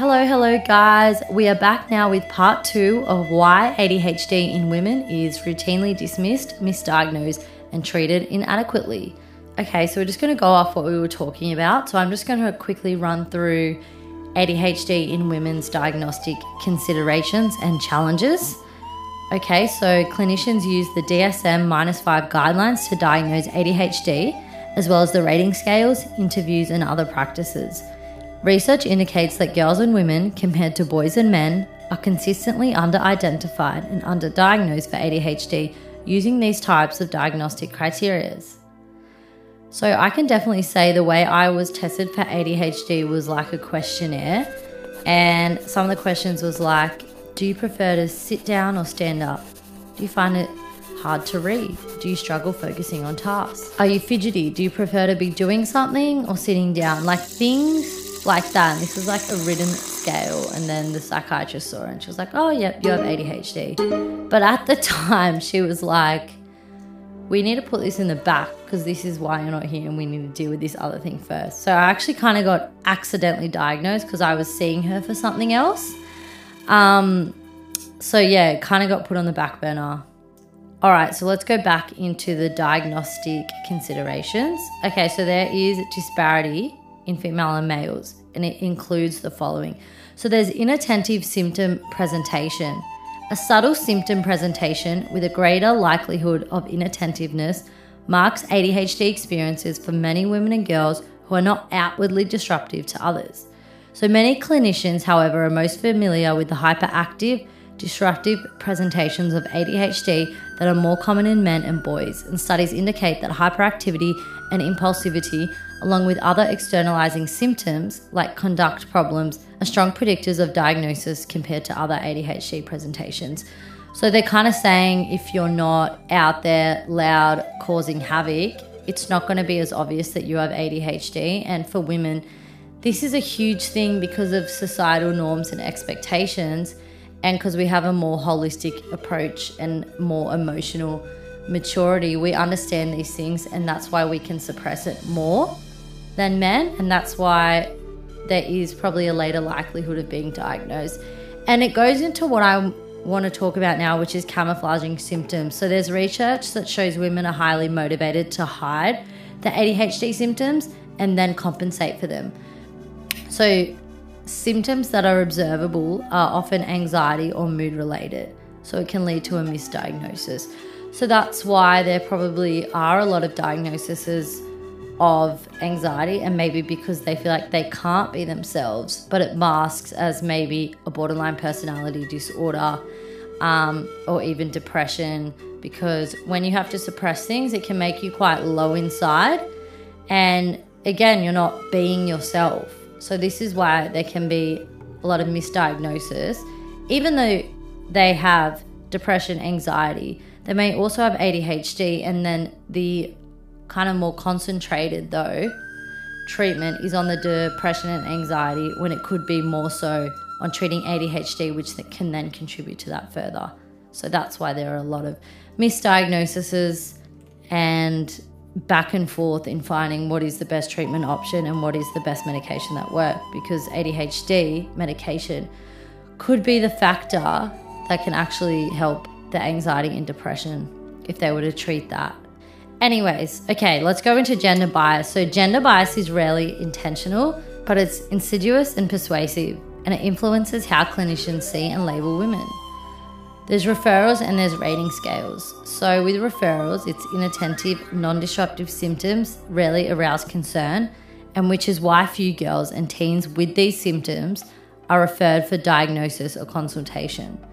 Hello, hello, guys. We are back now with part two of why ADHD in women is routinely dismissed, misdiagnosed, and treated inadequately. Okay, so we're just going to go off what we were talking about. So I'm just going to quickly run through ADHD in women's diagnostic considerations and challenges. Okay, so clinicians use the DSM 5 guidelines to diagnose ADHD, as well as the rating scales, interviews, and other practices. Research indicates that girls and women, compared to boys and men, are consistently under identified and underdiagnosed for ADHD using these types of diagnostic criteria. So I can definitely say the way I was tested for ADHD was like a questionnaire. And some of the questions was like, do you prefer to sit down or stand up? Do you find it hard to read? Do you struggle focusing on tasks? Are you fidgety? Do you prefer to be doing something or sitting down? Like things like that. And this is like a written scale. And then the psychiatrist saw it and she was like, oh, yep, you have ADHD. But at the time, she was like, we need to put this in the back because this is why you're not here and we need to deal with this other thing first. So I actually kind of got accidentally diagnosed because I was seeing her for something else. Um, so yeah, kind of got put on the back burner. All right, so let's go back into the diagnostic considerations. Okay, so there is disparity in female and males, and it includes the following. So there's inattentive symptom presentation a subtle symptom presentation with a greater likelihood of inattentiveness marks ADHD experiences for many women and girls who are not outwardly disruptive to others. So many clinicians, however, are most familiar with the hyperactive, disruptive presentations of ADHD that are more common in men and boys, and studies indicate that hyperactivity and impulsivity, along with other externalizing symptoms like conduct problems, are strong predictors of diagnosis compared to other ADHD presentations. So they're kind of saying if you're not out there loud causing havoc, it's not going to be as obvious that you have ADHD. And for women, this is a huge thing because of societal norms and expectations, and because we have a more holistic approach and more emotional maturity. We understand these things, and that's why we can suppress it more than men, and that's why there is probably a later likelihood of being diagnosed. And it goes into what I want to talk about now, which is camouflaging symptoms. So there's research that shows women are highly motivated to hide the ADHD symptoms and then compensate for them. So symptoms that are observable are often anxiety or mood related. So it can lead to a misdiagnosis. So that's why there probably are a lot of diagnoses of anxiety and maybe because they feel like they can't be themselves, but it masks as maybe a borderline personality disorder um, or even depression. Because when you have to suppress things, it can make you quite low inside. And again, you're not being yourself. So, this is why there can be a lot of misdiagnosis. Even though they have depression, anxiety, they may also have ADHD, and then the kind of more concentrated though treatment is on the depression and anxiety when it could be more so on treating ADHD, which can then contribute to that further. So that's why there are a lot of misdiagnoses and back and forth in finding what is the best treatment option and what is the best medication that works because ADHD medication could be the factor that can actually help the anxiety and depression if they were to treat that. Anyways, okay, let's go into gender bias. So, gender bias is rarely intentional, but it's insidious and persuasive, and it influences how clinicians see and label women. There's referrals and there's rating scales. So, with referrals, it's inattentive, non disruptive symptoms rarely arouse concern, and which is why few girls and teens with these symptoms are referred for diagnosis or consultation.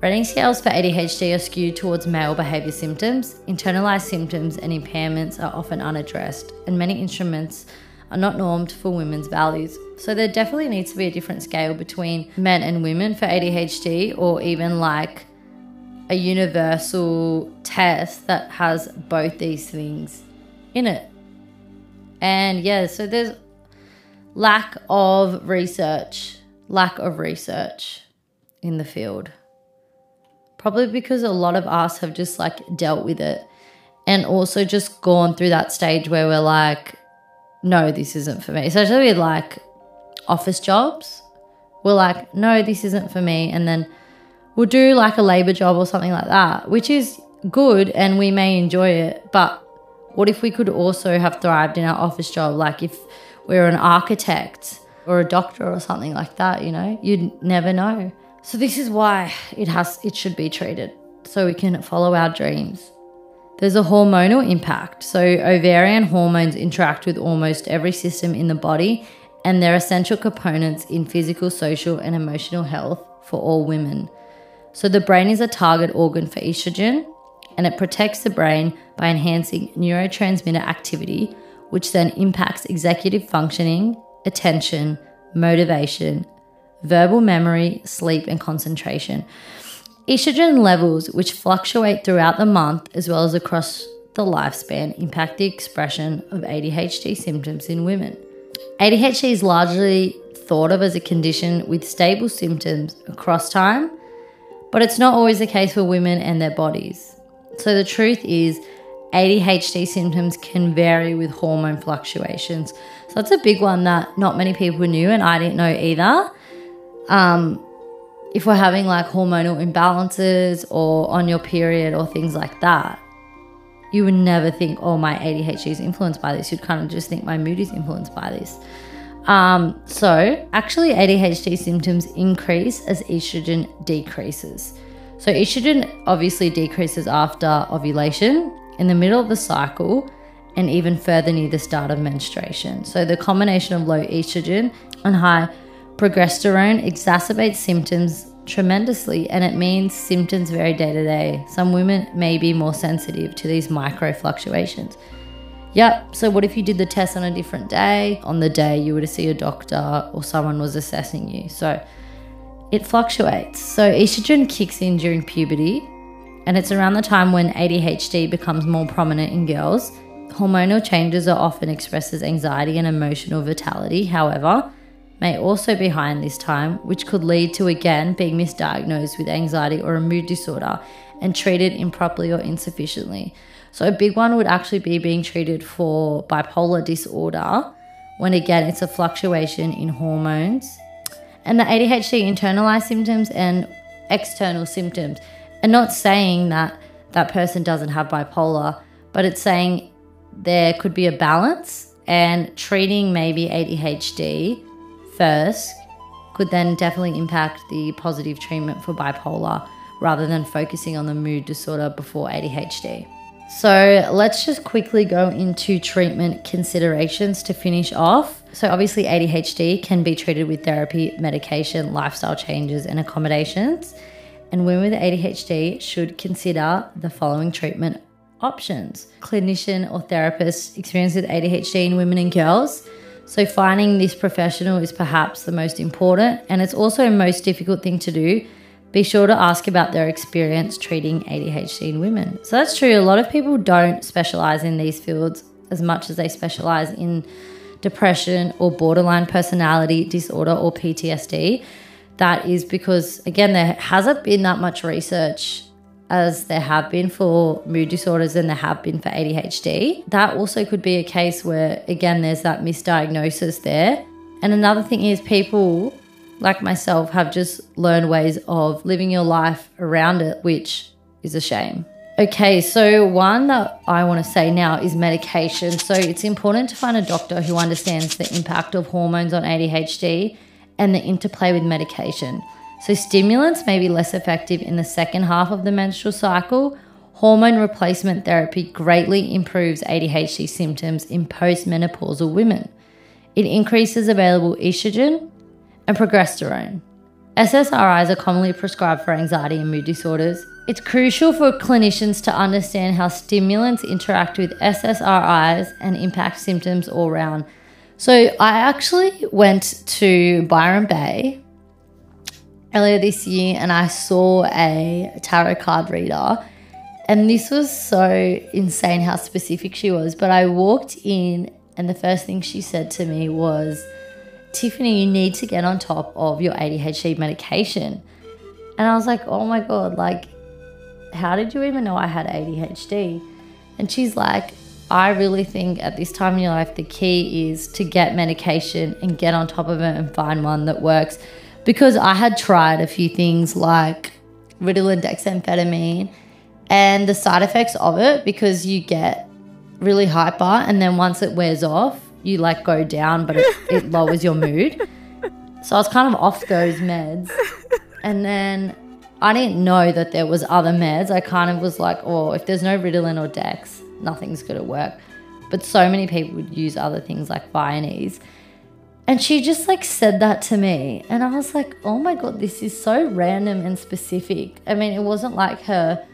Rating scales for ADHD are skewed towards male behaviour symptoms. Internalized symptoms and impairments are often unaddressed, and many instruments are not normed for women's values. So there definitely needs to be a different scale between men and women for ADHD, or even like a universal test that has both these things in it. And yeah, so there's lack of research, lack of research in the field. Probably because a lot of us have just like dealt with it and also just gone through that stage where we're like, no, this isn't for me. Especially with like office jobs we're like, no, this isn't for me. And then we'll do like a labor job or something like that, which is good and we may enjoy it. But what if we could also have thrived in our office job? Like if we we're an architect or a doctor or something like that, you know, you'd never know. So this is why it has it should be treated so we can follow our dreams. There's a hormonal impact. So ovarian hormones interact with almost every system in the body and they're essential components in physical, social and emotional health for all women. So the brain is a target organ for estrogen and it protects the brain by enhancing neurotransmitter activity, which then impacts executive functioning, attention, motivation, verbal memory, sleep, and concentration. Estrogen levels, which fluctuate throughout the month as well as across the lifespan, impact the expression of ADHD symptoms in women. ADHD is largely thought of as a condition with stable symptoms across time, but it's not always the case for women and their bodies. So the truth is, ADHD symptoms can vary with hormone fluctuations. So that's a big one that not many people knew, and I didn't know either. Um, if we're having like hormonal imbalances or on your period or things like that, you would never think, oh, my ADHD is influenced by this. You'd kind of just think my mood is influenced by this. Um, so, actually, ADHD symptoms increase as estrogen decreases. So, estrogen obviously decreases after ovulation, in the middle of the cycle, and even further near the start of menstruation. So, the combination of low estrogen and high progesterone exacerbates symptoms tremendously, and it means symptoms vary day to day. Some women may be more sensitive to these micro fluctuations. Yep, so what if you did the test on a different day? On the day you were to see a doctor or someone was assessing you. So, it fluctuates. So, estrogen kicks in during puberty, and it's around the time when ADHD becomes more prominent in girls. Hormonal changes are often expressed as anxiety and emotional vitality, however, may also be high in this time, which could lead to again being misdiagnosed with anxiety or a mood disorder and treated improperly or insufficiently. So, a big one would actually be being treated for bipolar disorder, when again it's a fluctuation in hormones and the ADHD internalized symptoms and external symptoms. And not saying that that person doesn't have bipolar, but it's saying there could be a balance and treating maybe ADHD first could then definitely impact the positive treatment for bipolar rather than focusing on the mood disorder before ADHD. So let's just quickly go into treatment considerations to finish off. So, obviously, ADHD can be treated with therapy, medication, lifestyle changes, and accommodations. And women with ADHD should consider the following treatment options clinician or therapist experience with ADHD in women and girls. So, finding this professional is perhaps the most important, and it's also the most difficult thing to do be sure to ask about their experience treating ADHD in women. So that's true. A lot of people don't specialize in these fields as much as they specialize in depression or borderline personality disorder or PTSD. That is because, again, there hasn't been that much research as there have been for mood disorders and there have been for ADHD. That also could be a case where, again, there's that misdiagnosis there. And another thing is, people like myself, have just learned ways of living your life around it, which is a shame. Okay, so one that I want to say now is medication. So it's important to find a doctor who understands the impact of hormones on ADHD and the interplay with medication. So stimulants may be less effective in the second half of the menstrual cycle. Hormone replacement therapy greatly improves ADHD symptoms in postmenopausal women. It increases available estrogen, and progesterone. SSRIs are commonly prescribed for anxiety and mood disorders. It's crucial for clinicians to understand how stimulants interact with SSRIs and impact symptoms all around. So, I actually went to Byron Bay earlier this year and I saw a tarot card reader. And this was so insane how specific she was. But I walked in, and the first thing she said to me was, Tiffany, you need to get on top of your ADHD medication. And I was like, oh my God, like, how did you even know I had ADHD? And she's like, I really think at this time in your life, the key is to get medication and get on top of it and find one that works because I had tried a few things like Ritalin, dexamphetamine, and the side effects of it because you get really hyper and then once it wears off, you like go down, but it, it lowers your mood. So I was kind of off those meds. And then I didn't know that there was other meds. I kind of was like, oh, if there's no Ritalin or Dex, nothing's going to work. But so many people would use other things like Vyvanse. And she just like said that to me. And I was like, oh my God, this is so random and specific. I mean, it wasn't like her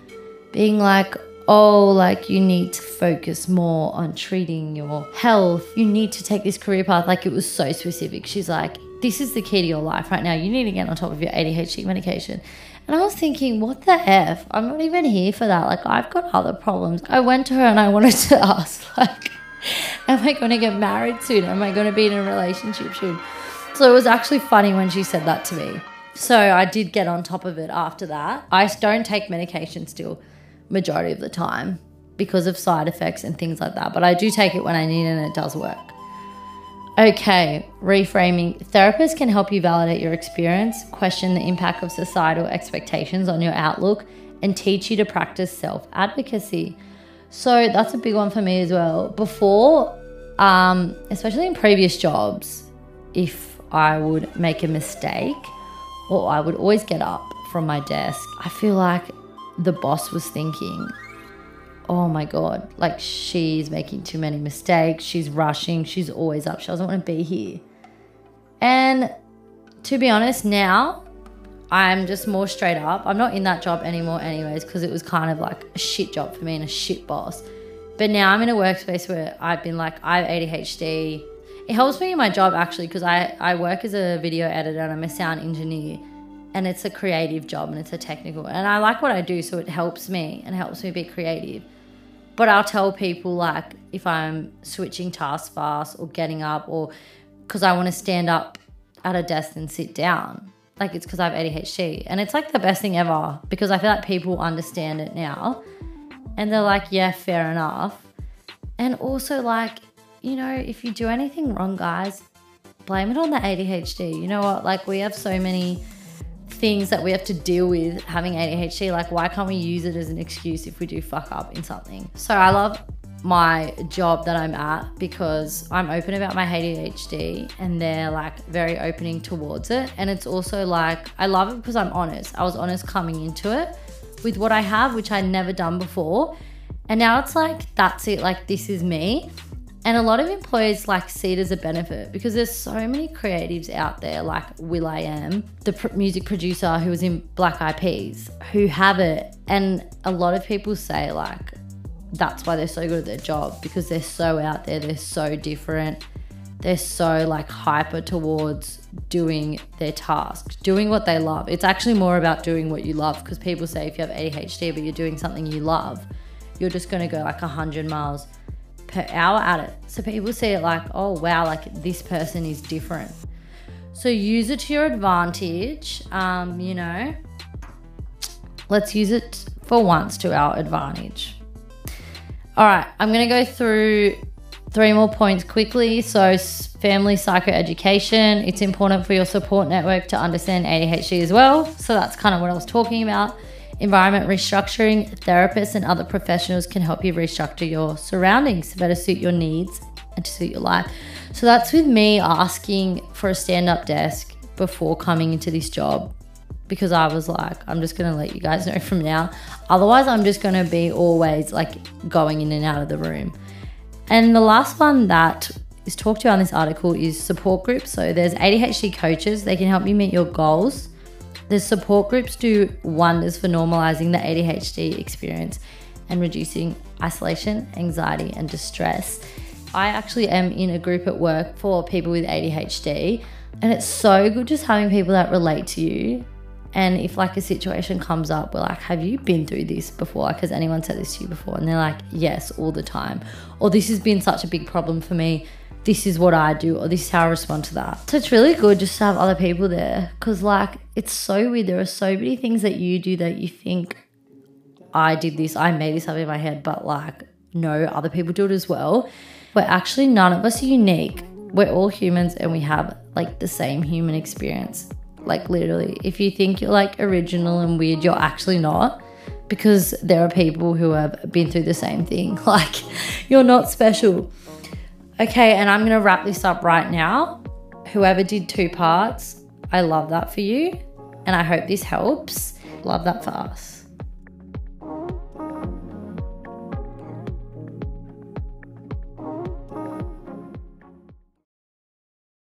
being like, oh, like you need to focus more on treating your health. You need to take this career path. Like it was so specific. She's like, this is the key to your life right now. You need to get on top of your ADHD medication. And I was thinking, what the F? I'm not even here for that. Like, I've got other problems. I went to her and I wanted to ask, like, am I going to get married soon? Am I going to be in a relationship soon? So it was actually funny when she said that to me. So I did get on top of it after that. I don't take medication still majority of the time because of side effects and things like that. But I do take it when I need it and it does work. Okay, reframing. Therapists can help you validate your experience, question the impact of societal expectations on your outlook, and teach you to practice self advocacy. So that's a big one for me as well. Before, um, especially in previous jobs, if I would make a mistake or I would always get up from my desk, I feel like the boss was thinking, oh my God, like she's making too many mistakes. She's rushing. She's always up. She doesn't want to be here. And to be honest, now I'm just more straight up. I'm not in that job anymore, anyways, because it was kind of like a shit job for me and a shit boss. But now I'm in a workspace where I've been like, I have ADHD. It helps me in my job actually because I, I work as a video editor and I'm a sound engineer and it's a creative job and it's a technical and I like what I do so it helps me and helps me be creative. But I'll tell people like if I'm switching tasks fast or getting up or because I want to stand up at a desk and sit down. Like it's because I have ADHD. And it's like the best thing ever because I feel like people understand it now. And they're like, yeah, fair enough. And also, like, you know, if you do anything wrong, guys, blame it on the ADHD. You know what? Like, we have so many things that we have to deal with having ADHD. Like, why can't we use it as an excuse if we do fuck up in something? So, I love my job that I'm at because I'm open about my ADHD and they're like very opening towards it. And it's also like, I love it because I'm honest. I was honest coming into it with what I have, which I'd never done before. And now it's like, that's it. Like, this is me. And a lot of employers like see it as a benefit because there's so many creatives out there, like will.i.am, the pr- music producer who was in Black Eyed Peas, who have it. And a lot of people say like that's why they're so good at their job because they're so out there, they're so different, they're so like hyper towards doing their task, doing what they love. It's actually more about doing what you love because people say if you have ADHD but you're doing something you love, you're just going to go like 100 miles per hour at it. So people see it like, oh wow, like this person is different. So use it to your advantage. Um, you know, let's use it for once to our advantage. All right, I'm going to go through three more points quickly. So, family psychoeducation, it's important for your support network to understand ADHD as well. So, that's kind of what I was talking about. Environment restructuring, therapists and other professionals can help you restructure your surroundings to better suit your needs and to suit your life. So that's with me asking for a stand up desk before coming into this job because I was like, I'm just going to let you guys know from now. Otherwise, I'm just going to be always like going in and out of the room. And the last one that is talked to on this article is support groups. So there's ADHD coaches, they can help you meet your goals the support groups do wonders for normalizing the ADHD experience and reducing isolation, anxiety, and distress. I actually am in a group at work for people with ADHD, and it's so good just having people that relate to you. And if like a situation comes up, we're like, have you been through this before? Like, has anyone said this to you before? And they're like, yes, all the time. Or this has been such a big problem for me this is what I do or this is how I respond to that. So it's really good just to have other people there because, like, it's so weird. There are so many things that you do that you think I did this, I made this up in my head, but like, no, other people do it as well. But actually, none of us are unique. We're all humans and we have like the same human experience. Like, literally, if you think you're like original and weird, you're actually not because there are people who have been through the same thing. Like, you're not special. Okay, and I'm to wrap this up right now. Whoever did two parts, I love that for you. And I hope this helps. Love that for us.